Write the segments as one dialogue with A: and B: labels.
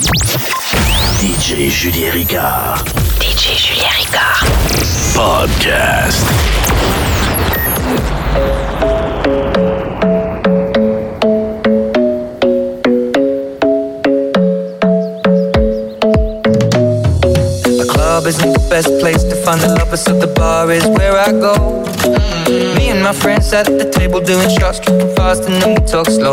A: DJ Julien Ricard.
B: DJ Julien Ricard.
A: Podcast.
C: The club isn't the best place to find the lovers, so the bar is where I go. Me and my friends at the table doing shots, tripping fast, and then we talk slow.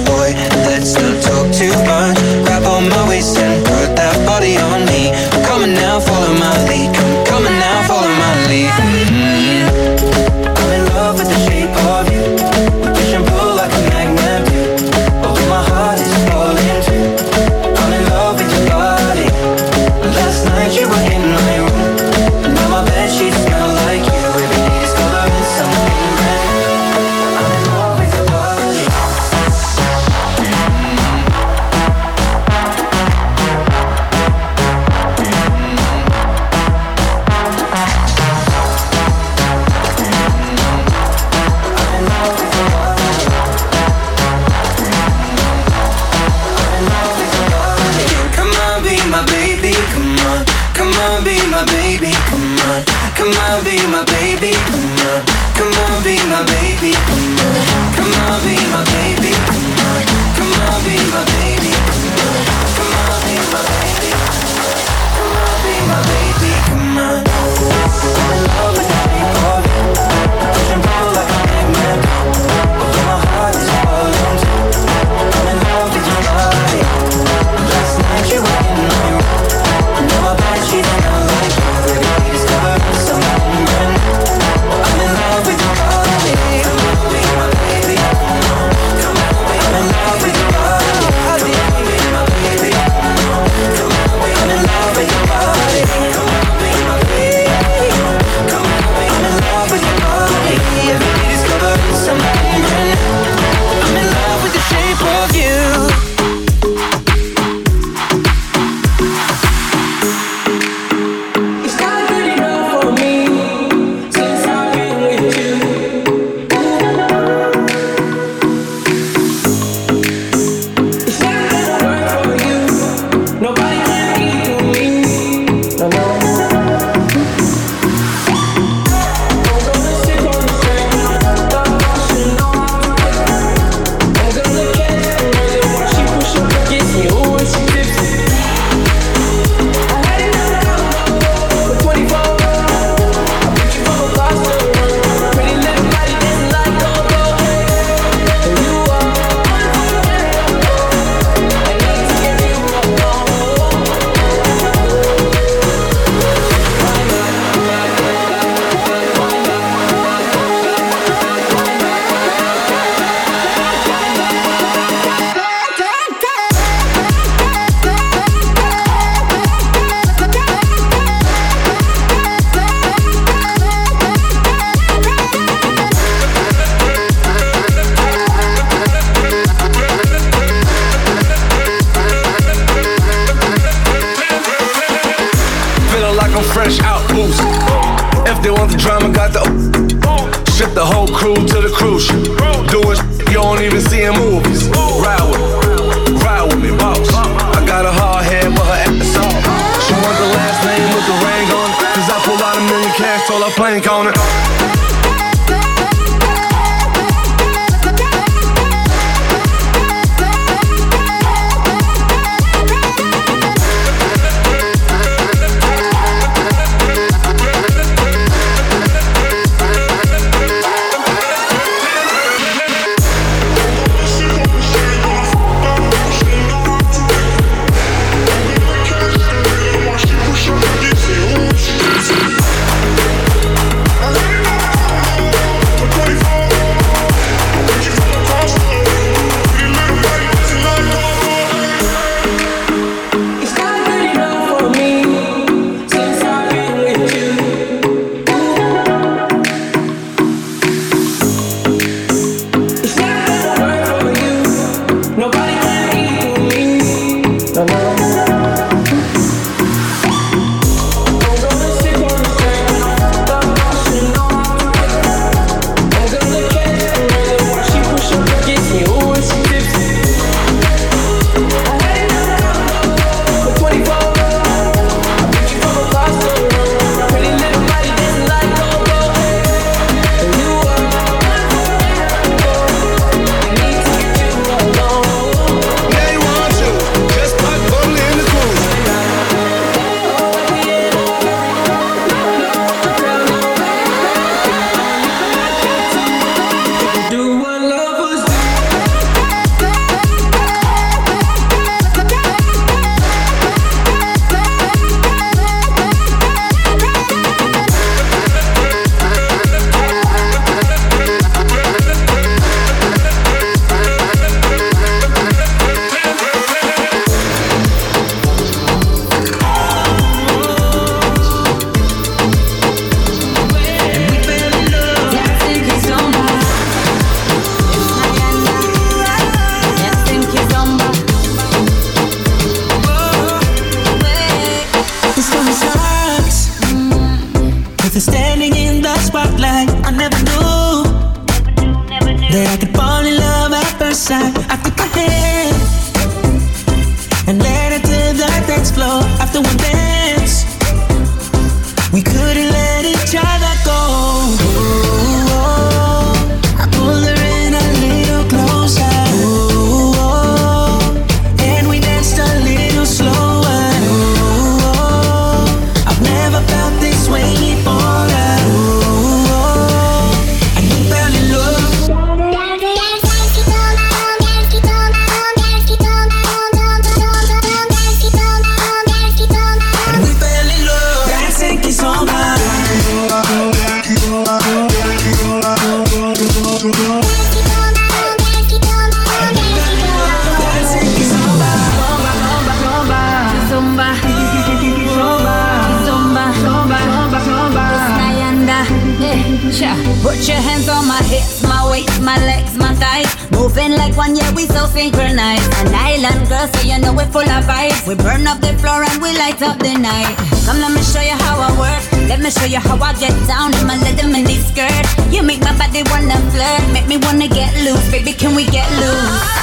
C: synchronize. An island girl, so you know we full of vibes. We burn up the floor and we light up the night. Come, let me show you how I work. Let me show you how I get down in my leather mini skirt. You make my body wanna flirt, make me wanna get loose. Baby,
D: can
E: we get loose?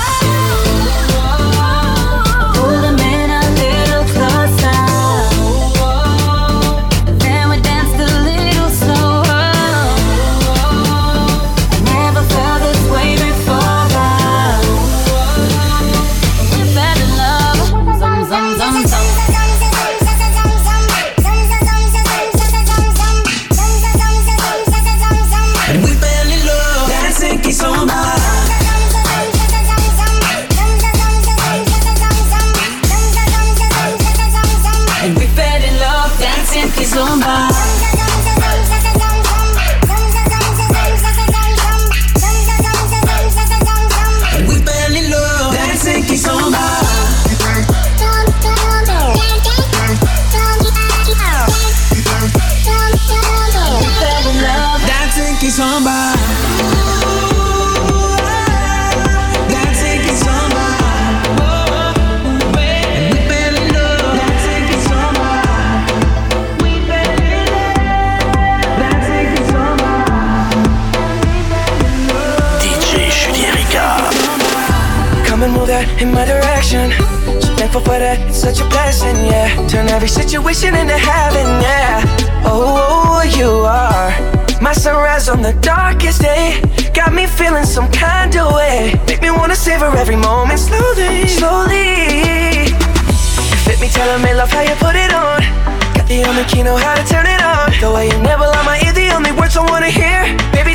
F: Thankful for that, it's such a blessing, yeah. Turn every situation into heaven, yeah. Oh, you are my sunrise on the darkest day. Got me feeling some kind of way. Make me wanna savor every moment slowly, slowly. Fit me, tell me love how you put it on. Got the only key, know how to turn it on. The way you never lie my ear, the only words I wanna hear. Baby,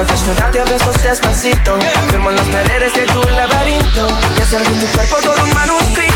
F: Quiero desnudarte a besos despacito. Firmo en las paredes de tu laberinto. Y hacer de tu cuerpo todo un manuscrito.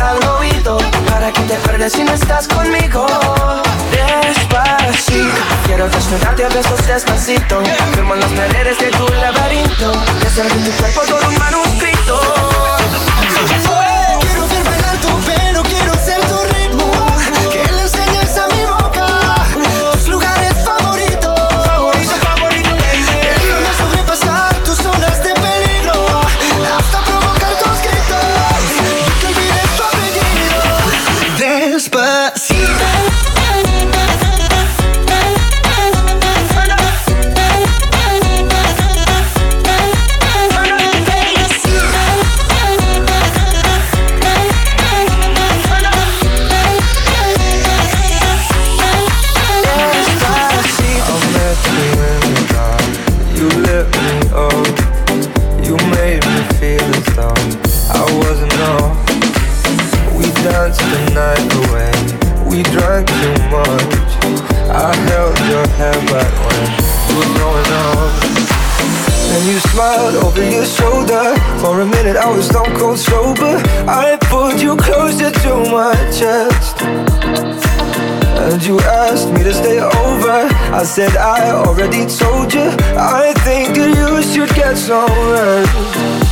F: Al oído. Para que te pierdas si no estás conmigo. Despacito, quiero desnudarte a besos despacito. Firmo las paredes de tu laberinto. Y hacer de tu cuerpo todo un manuscrito.
G: For a minute, I was stone cold sober. I pulled you closer to my chest. And you asked me to stay over. I said I already told you. I think that you should get some rest.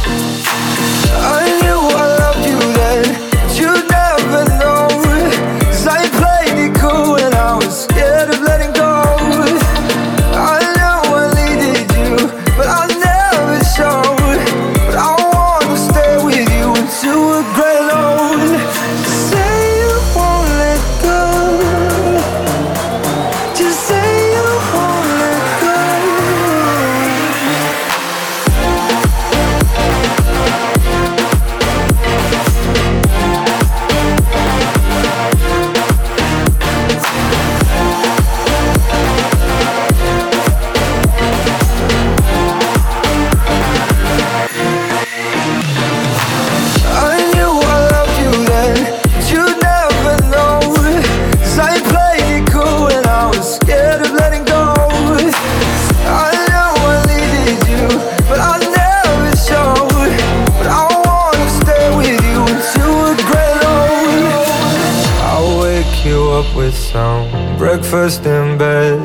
G: Breakfast in bed.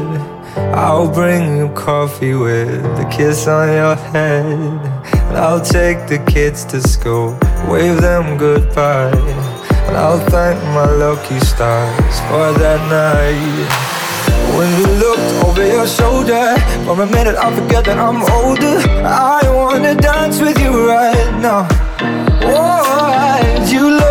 G: I'll bring you coffee with a kiss on your head. And I'll take the kids to school, wave them goodbye. And I'll thank my lucky stars for that night. When you looked over your shoulder, for a minute I forget that I'm older. I wanna dance with you right now. You look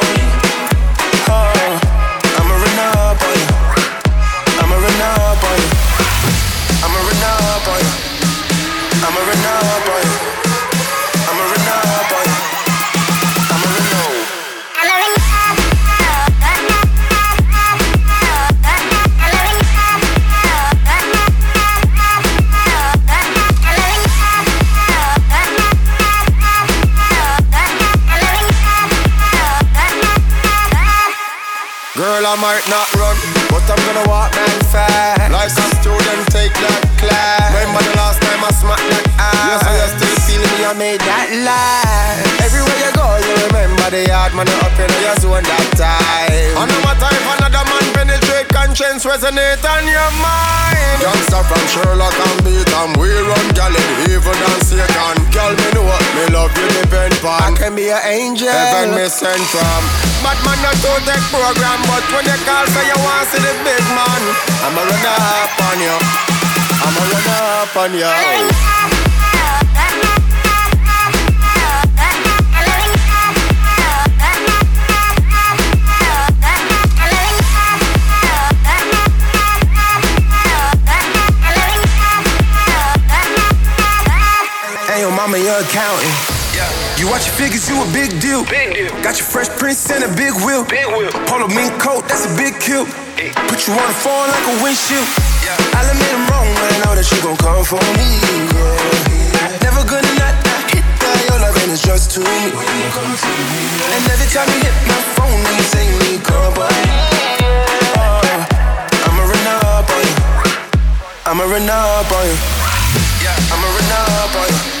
H: I'ma. I'ma. I'ma. I'ma up. Girl, I might not run, I'm gonna walk man fast. Like a student, take that class. Remember the last time I smacked that ass? Yes, I still feeling me, I made that laugh. Everywhere you go, you remember the hard man up in your zone that time. I know my time another man penetrate conscience, resonate on your mind. Youngster from Sherlock and beat and we run gal in evil and Satan. Girl, me know what me love you depend on. I can be an angel, heaven me sent from. But man, not to take program, but when you call, say you want to see the big man. I'ma run up on you. I'ma run up on you. Hey, your mama, you're accountant. You watch your figures, you a big deal.
A: Big deal.
H: Got your fresh prince and a big wheel.
A: Big wheel.
H: Polo mink coat, that's a big kill. Put you on the phone like a windshield. I'll admit I'm wrong, but I know that you gon' come for me. Yeah. Never gonna not hit that. Your loving is just too me. And every time you hit my phone, you say you need company. Oh, I'ma run up on you. I'ma run up on you. I'ma run up on you. I'ma run up on you.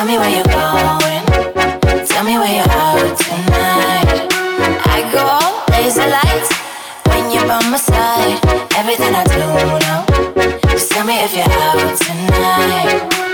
B: Tell me where you're going. Tell me where you're out tonight. I go laser lights when you're by my side. Everything I do now. Just tell me if you're out tonight.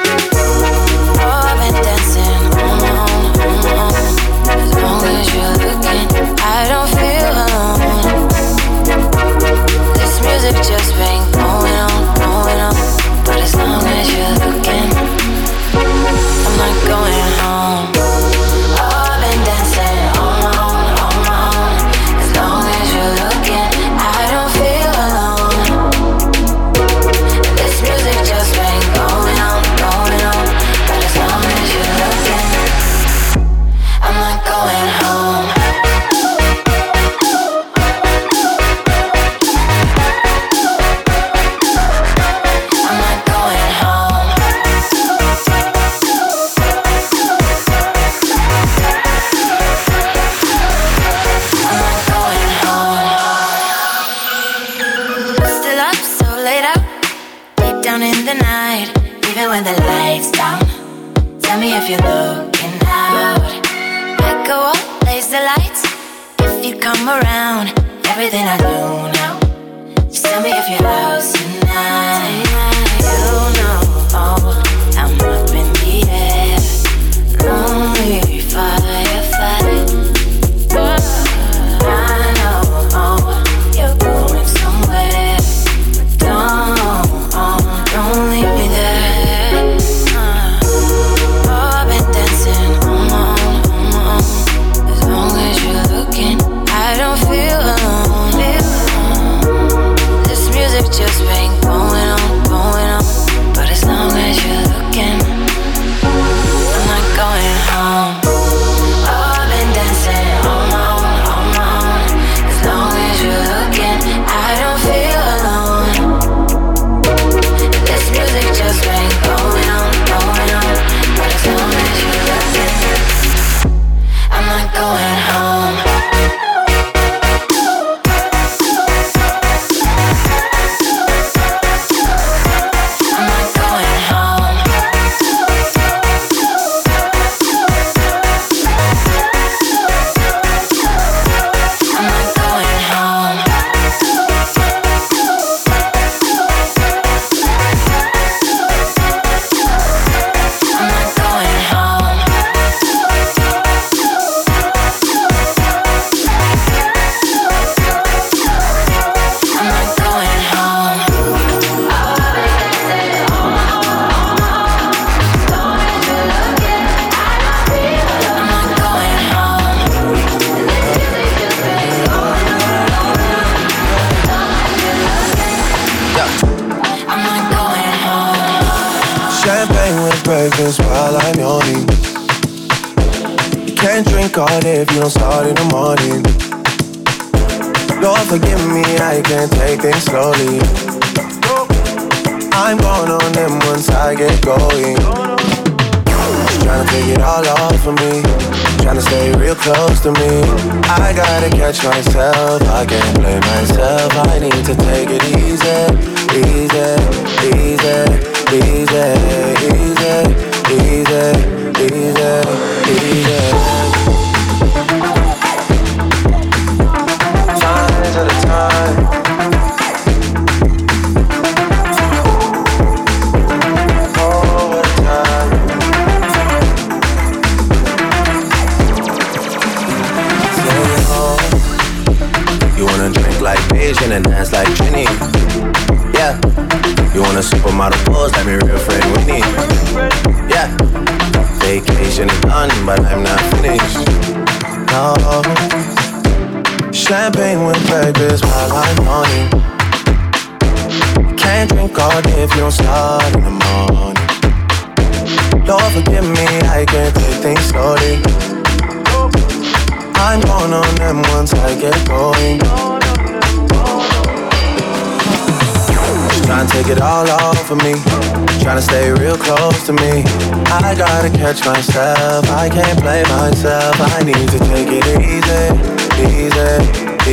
I: I
J: gotta catch myself. I can't play myself. I need to take it easy, easy,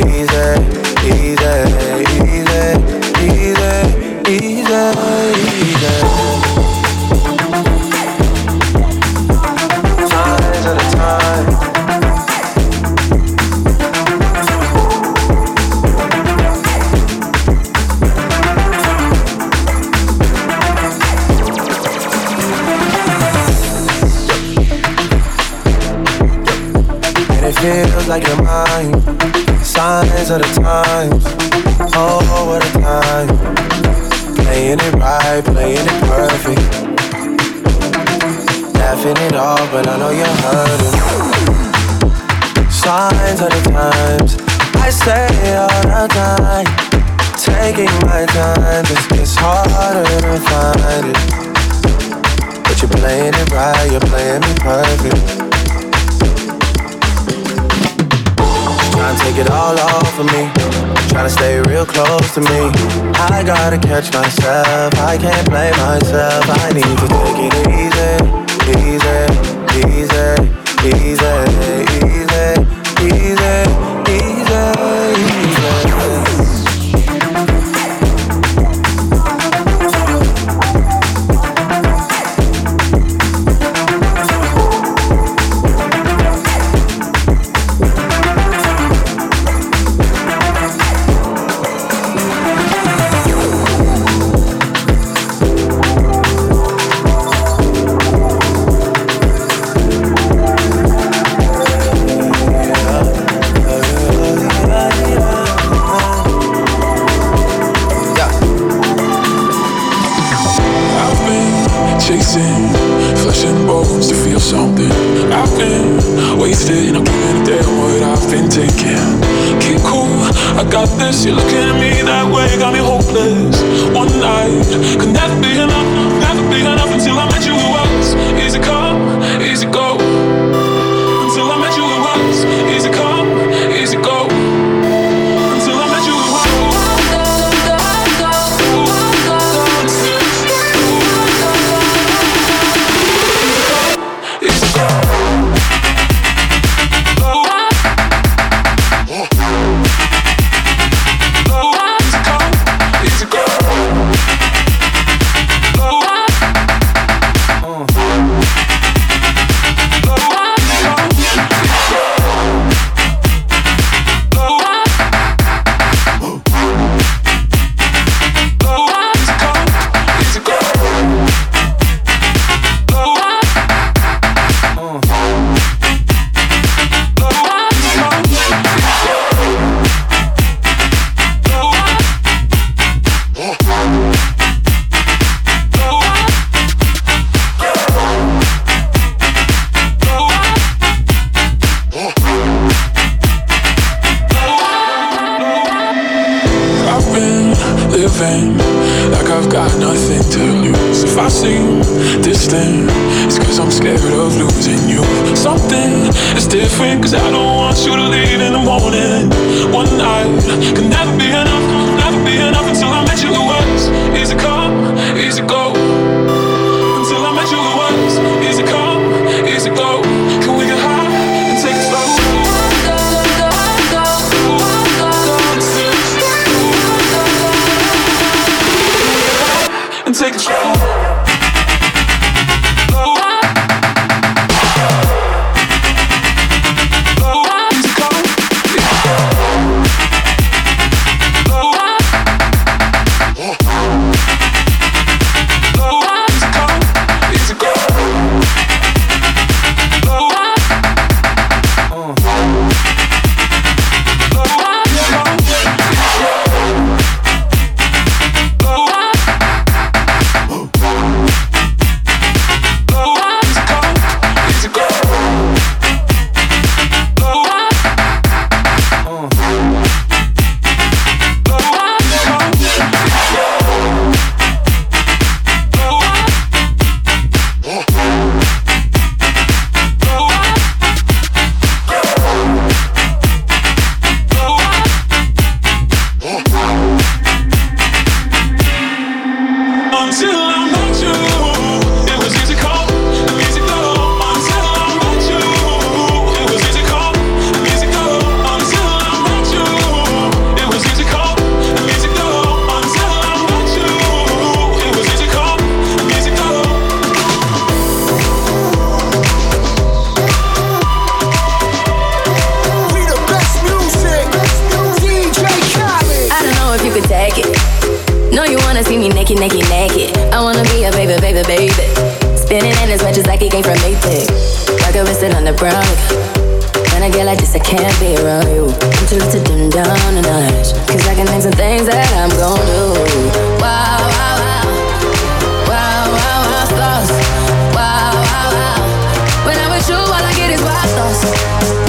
J: easy, easy, easy, easy, easy. easy. to the times. Oh, oh, what a time. Playing it right, playing it perfect. Laughing it off, but I know you're hurting. Signs of the times. I stay all the time. Taking my time, this gets harder to find it. But you're playing it right, you're playing me perfect. Trying to take it all off of me. Trying to stay real close to me. I gotta catch myself. I can't play myself. I need to take it easy, easy, easy, easy, easy, easy, easy.
K: Wanna see me naked, naked, naked. I wanna be a baby, baby, baby. Spinning in as much as like it came from Maytag. Like I was sitting on the brown. When I get like this, I can't be around you. I'm too to dim down a notch. Cause I can name some things that I'm gon' do. Wow, wow, wow. Wow, wow, wow, thoughts. Wow, wow, wow. When I'm with you, all I get is wild thoughts.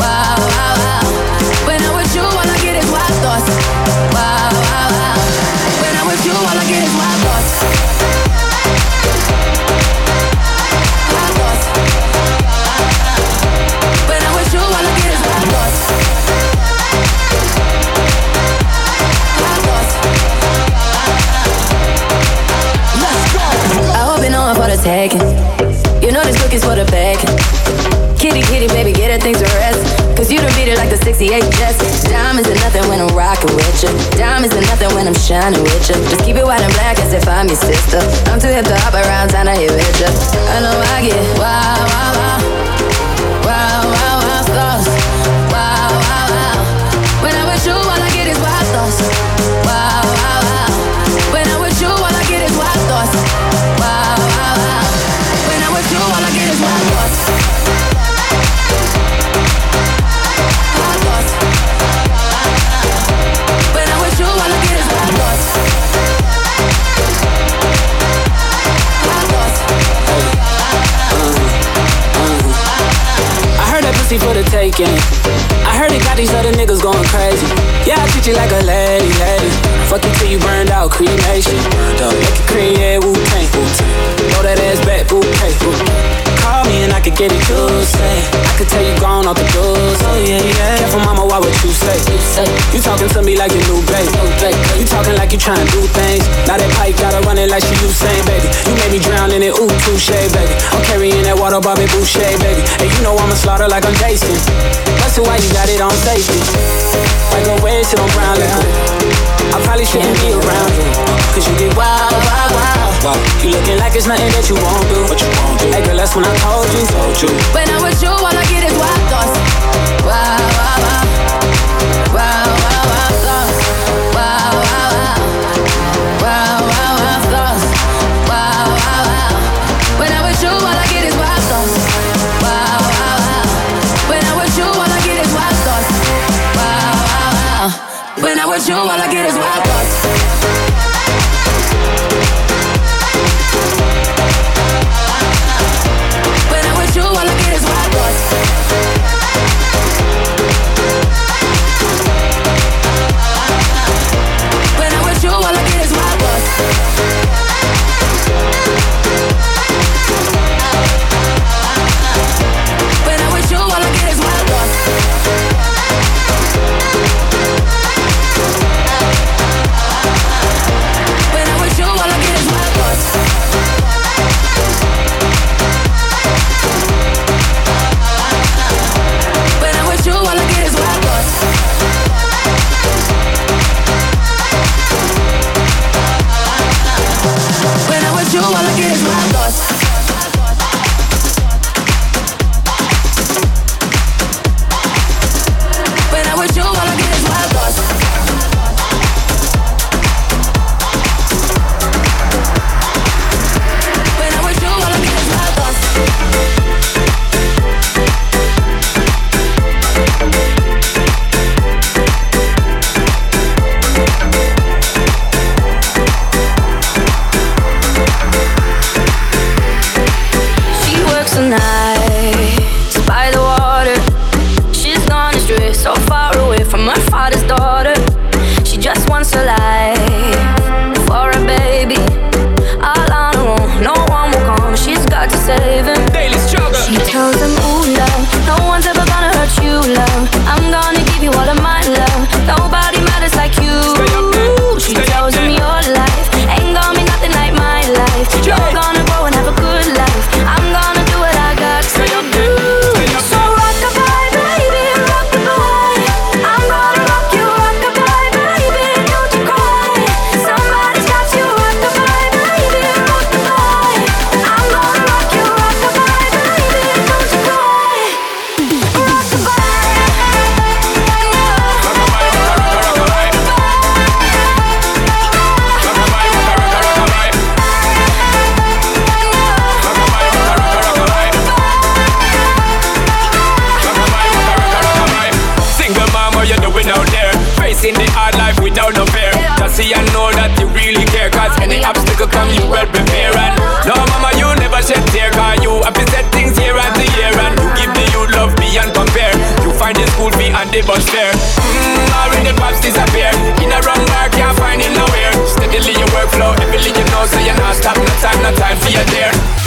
K: Taking. You know this cookie's for the bacon. Kitty, kitty, baby, get her things to rest. Cause you done beat it like the 68 Jets. Diamonds are nothing when I'm rocking with you. Diamonds are nothing when I'm shining with you. Just keep it white and black as if I'm your sister. I'm too hip to hop around town to hit with you. I know I get wow, wow, wow. Wow, wow, wow, thoughts. Wow, wow, wow. When I'm with you, all I get is wild thoughts.
L: Pussy for the taking. I heard it got these other niggas going crazy. Yeah, I treat you like a lady, lady. Fuck you till you burned out, cremation. Make it cream, yeah, Wu Tang. Throw that ass back, bouquet call me and I could get it, you say. I could tell you gone off the doors, oh yeah, yeah. Careful, mama, why would you say? You say you talking to me like you new babe. You talking like you trying to do things. Now that pipe gotta run it like she Usain, baby. You made me drown in it, ooh, touche, baby. I'm carrying that water, Bobby Boucher, baby. And you know I'ma slaughter like I'm Jason. That's why you got it on safety. Like a red shit on brown liquor. I probably shouldn't be around you. Cause you get wild, wild, wild. You looking like it's nothing that you won't do. What you won't do. Hey girl, that's when I told you, told you.
B: When I'm with you, all I get is wild thoughts. Wow, wow, wow. Wow, wow, wow, thoughts. Wow, wow, wow. Wow, wow, wow, thoughts. Wow, wow, wow. When I'm with you, all I get is wild thoughts. Wow, wow, wow. When I'm with you, all I get is wild thoughts. Wow, wow, wow. When I'm with you, all I get is wild time for you there.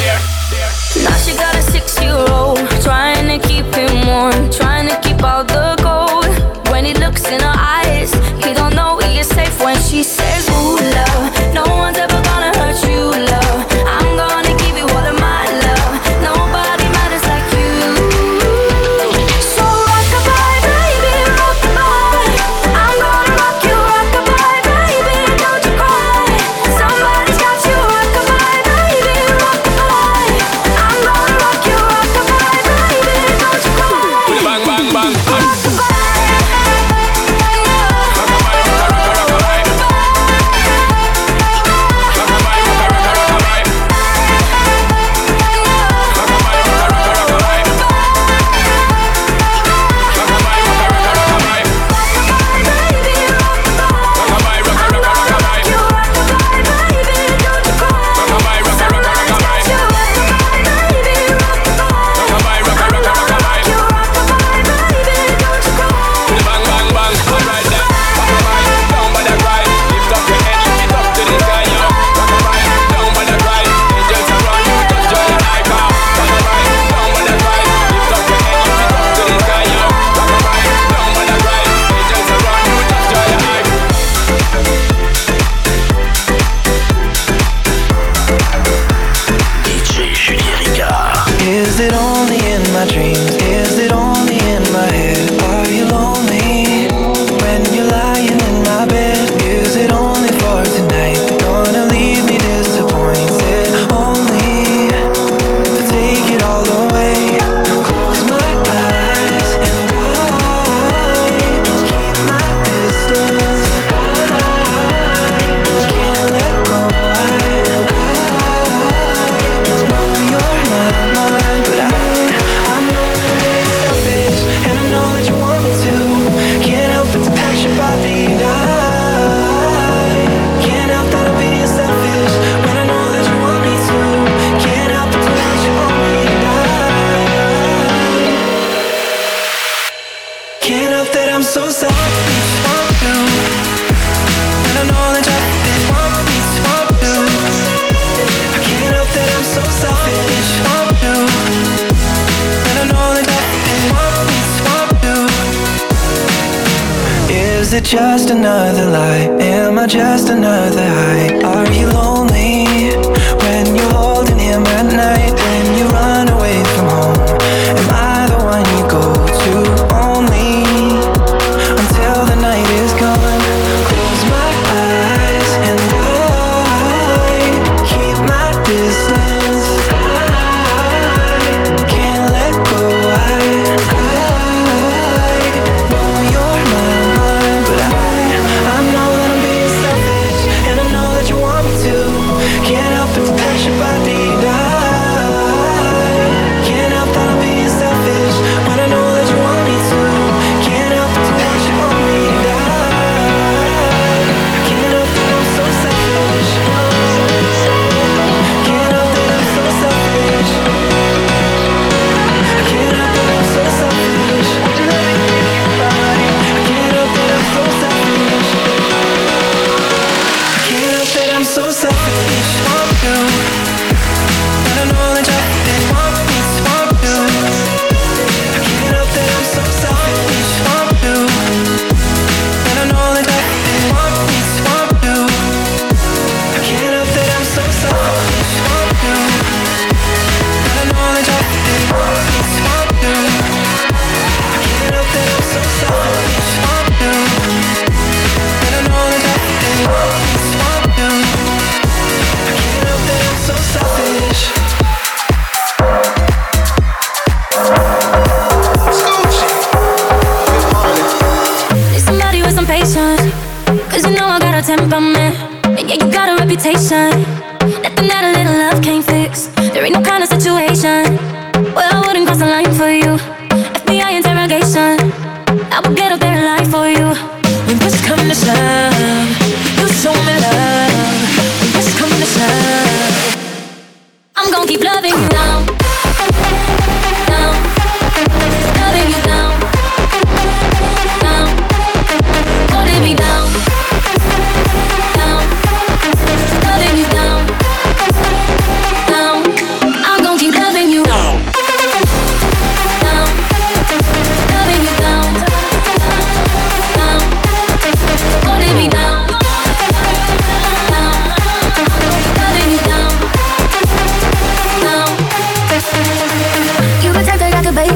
F: Is it just another lie? Am I just another high? Are you lonely?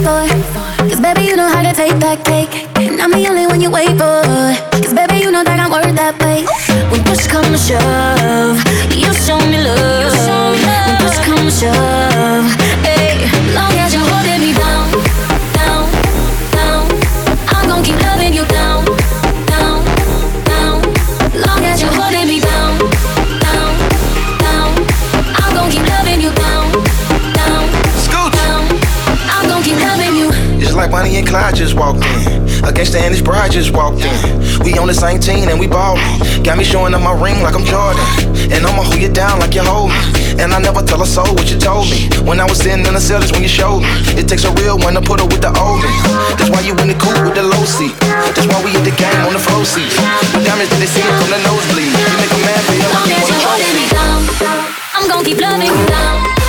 B: for. Cause baby, you know how to take that cake. And I'm the only one you wait for. Cause baby, you know that I'm worth that way. When push comes to shove.
M: Bonnie and Clyde just walked in. Against and his bride just walked in. We on the same team and we ballin'. Got me showing up my ring like I'm Jordan. And I'ma hold you down like you hold me. And I never tell a soul what you told me. When I was sitting in the cell, that's when you showed me. It takes a real one to put up with the old me. That's why you in the coupe with the low seat. That's why we at the game on the flow seat. The damage that they see from the nosebleed. You make a man feel like you wanna
B: I'm gonna keep loving you down.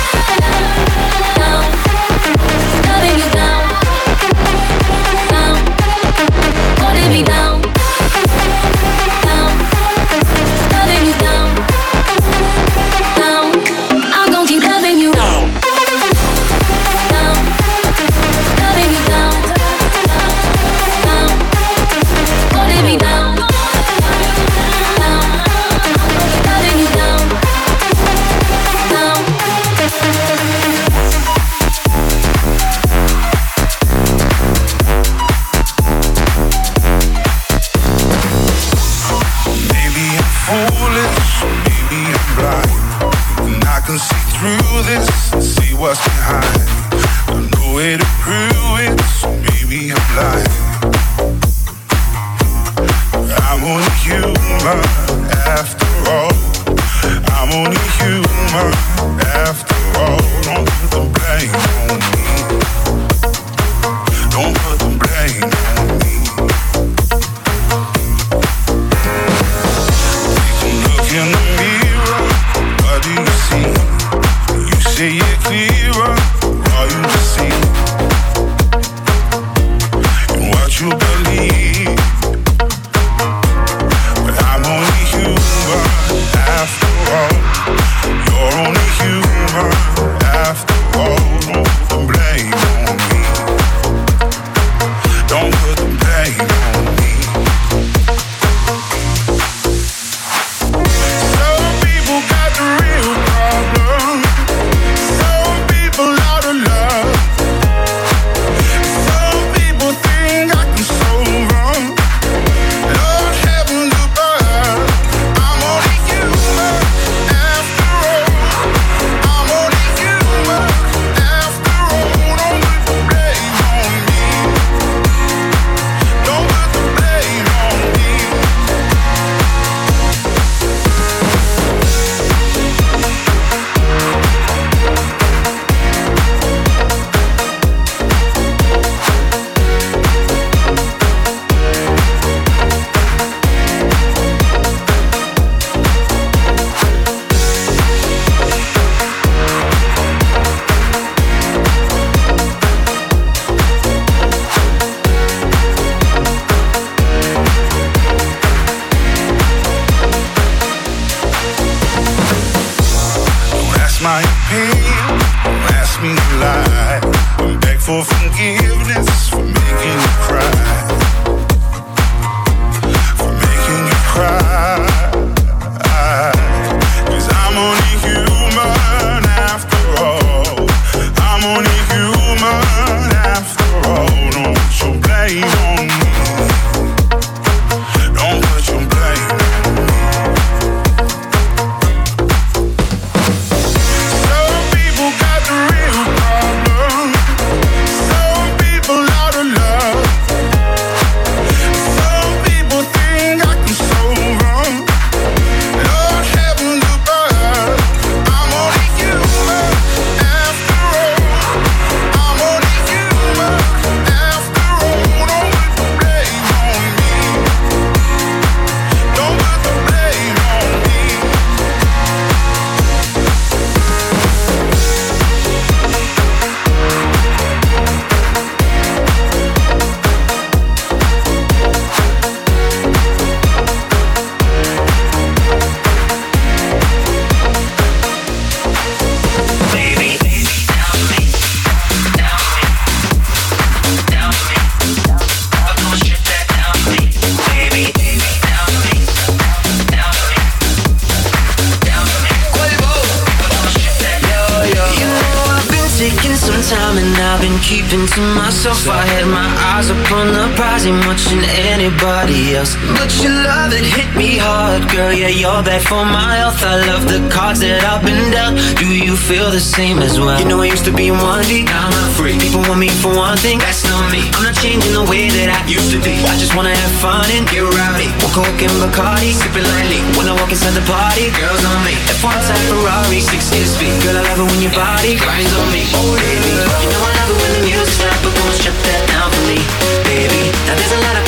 N: Do you
C: feel the same as well? You know I used to be one deep, now I'm not free. People want me for one thing, that's not me. I'm not changing the way that I used to be. I just wanna have fun and get rowdy. One coke and Bacardi, sipping lightly. When I walk inside the party, girls on me. F1 type Ferrari, six years speed. Girl, I love it when your body grinds on me. Oh, baby, you know I love it when the music's loud, but come strip that down for me, baby. Now there's a lot of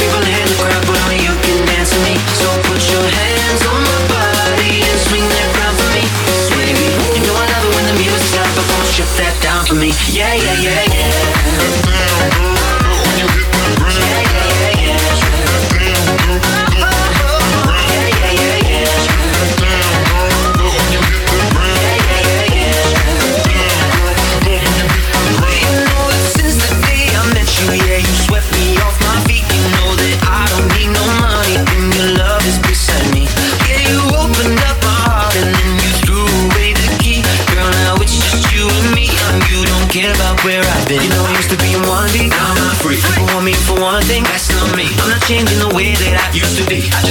C: yeah, yeah, yeah.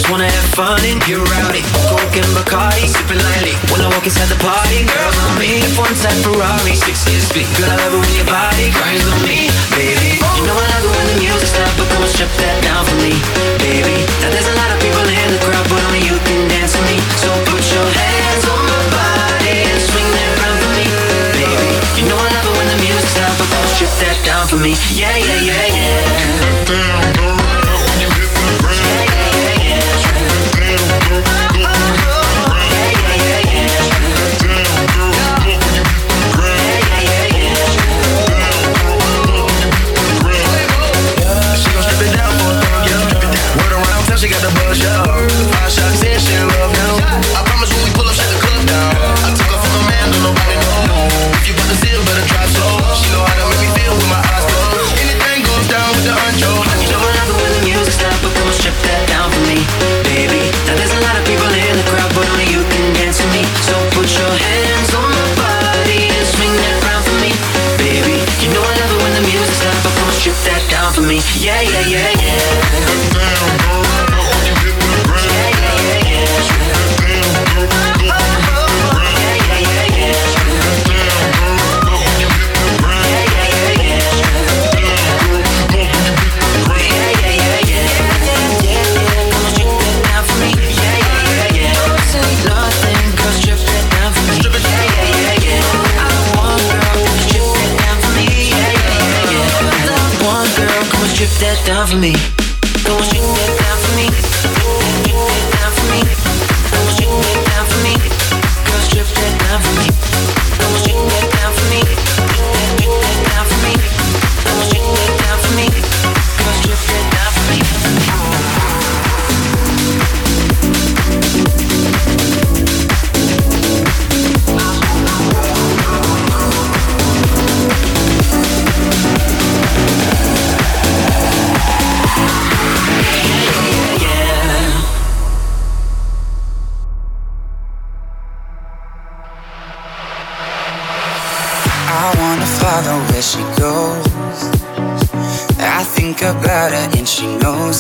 C: Just wanna have fun and get rowdy. Coke and Bacardi, sipping lightly. When I walk inside the party, girls on me. F1 type Ferrari, six years speed. Girl, I love it when your body grinds on me, baby. You know I love it when the music's loud, but come on, strip that down for me, baby. Now there's a lot of people in the crowd, but only you can dance with me. So put your hands on my body and swing that round for me, baby. You know I love it when the music's loud, but come on, strip that down for me. Yeah, yeah, yeah. That down for me.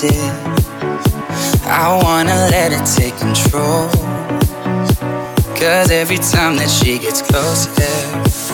C: It.
O: I wanna let her take control. Cause every time that she gets closer, she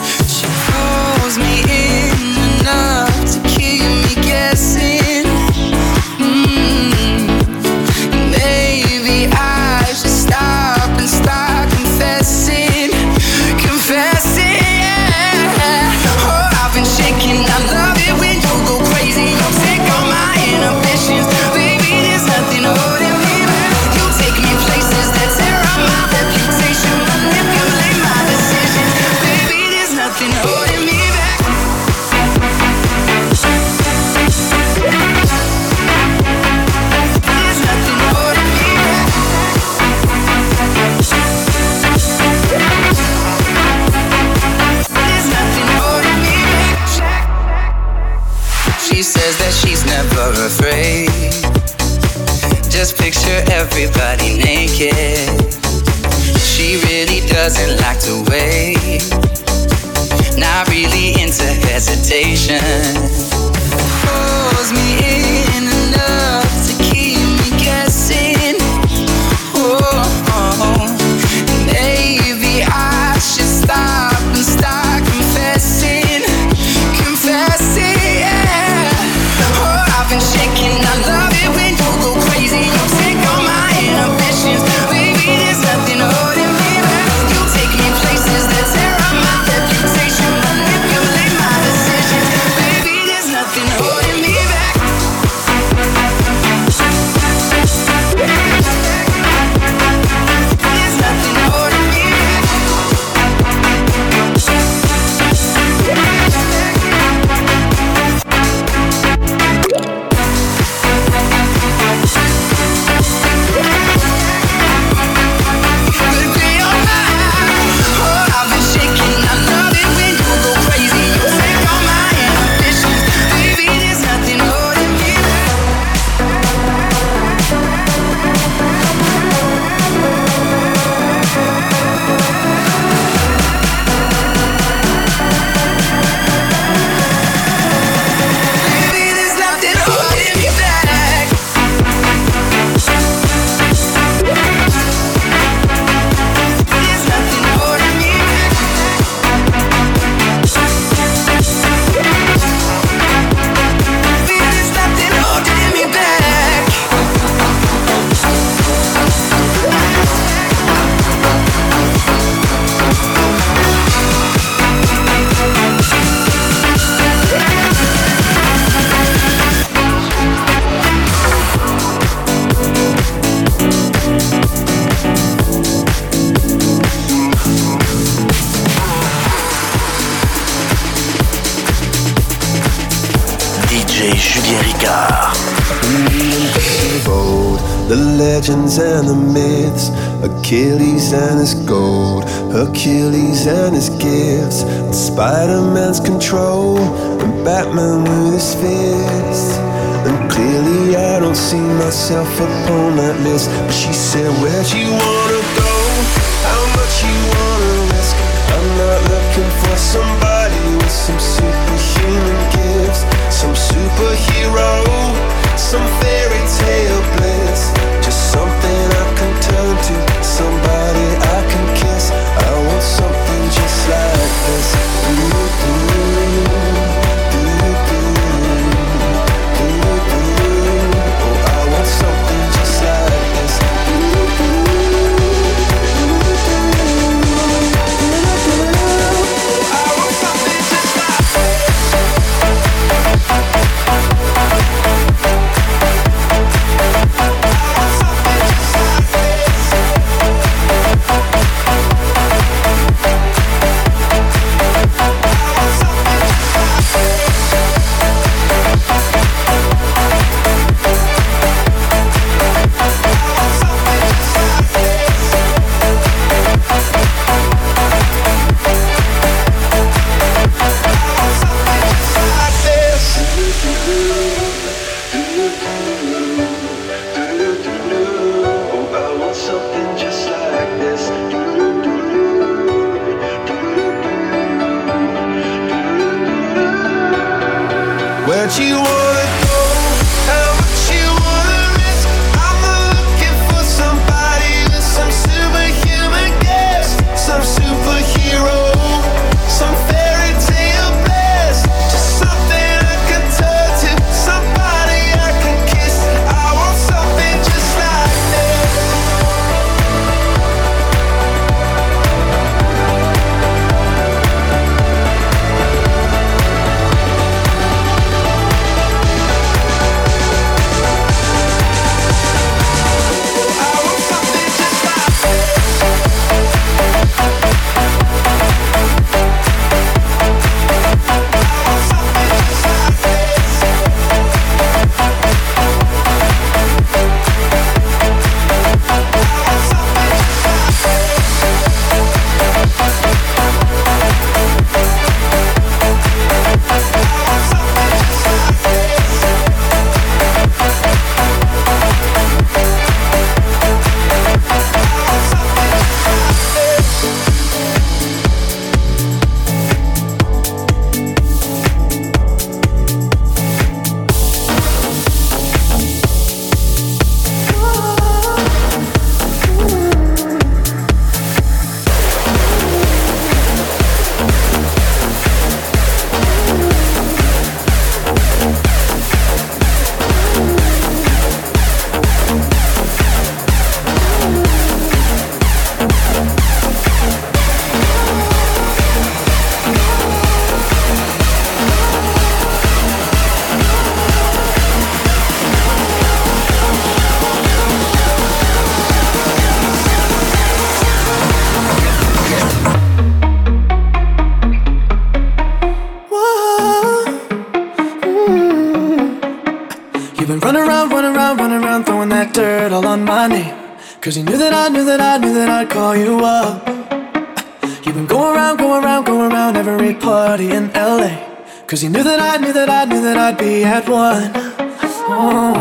O: Oh,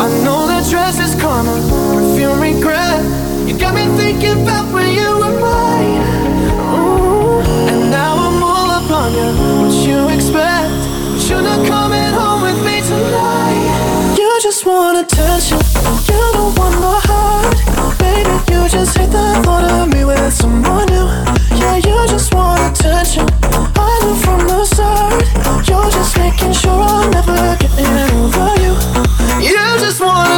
O: I
P: know that dress is karma, perfume regret. You got me thinking about when you were mine. Ooh, and now I'm all up on you. What you expect? But you're not coming home with me tonight. You just want attention. You you don't want my heart. Baby, you just hate the thought of me with someone new. Yeah, you just want attention. I knew from the start. You're just making sure I'm never. You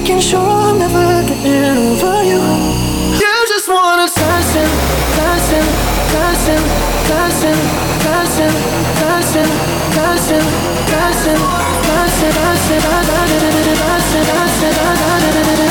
P: making sure I'm never getting over you. You just want attention, dancing, dancing, dancing, dancing, dancing, dancing, dancing, dancing, dancing, dancing, dancing, dancing, dancing.
K: Rest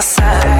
K: my side.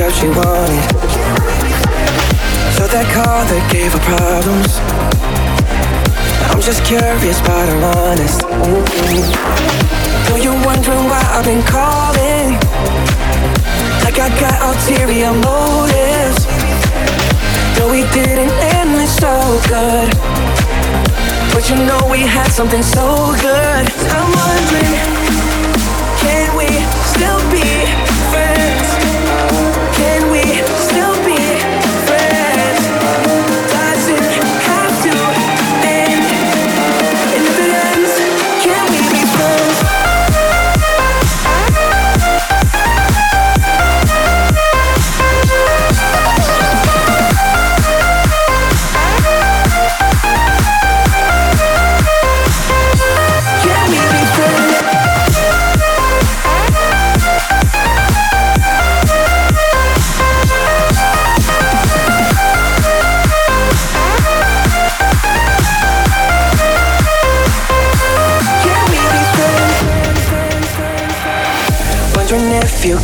Q: out
F: she wanted. So that car that gave her problems. I'm just curious, but I'm honest. Though you're wondering why I've been calling, like I got ulterior motives. Though we didn't end it so good, but you know we had something so good. I'm wondering.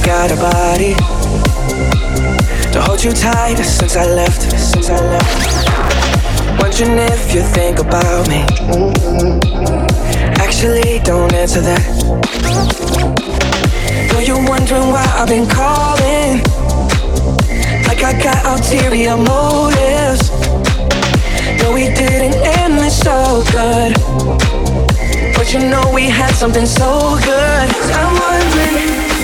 F: got a body to hold you tight since I left. Since I left, wondering if you think about me. Actually, don't answer that. Though you're wondering why I've been calling, like I got ulterior motives. Though we didn't end this so good. But you know we had something so good. I'm wondering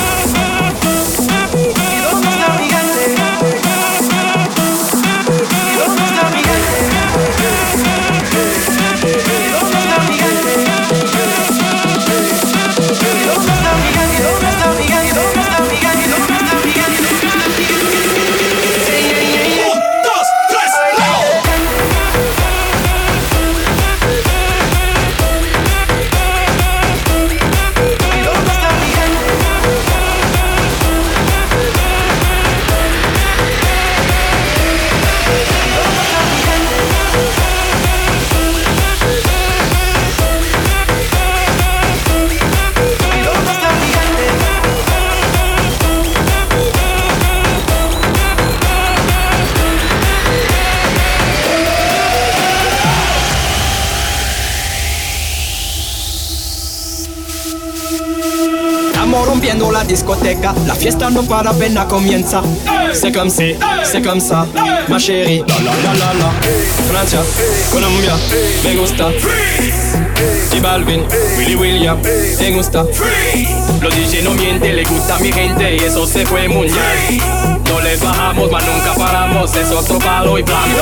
B: La fiesta no para apenas comienza. C'est comme si, c'est comme ça, ma chérie. La la la la. Francia, Colombia, me gusta. J Balvin, Willy William, me gusta. Los DJ no mienten, le gusta mi gente y eso se fue bien. No les bajamos, mas nunca paramos, es otro palo y blanco.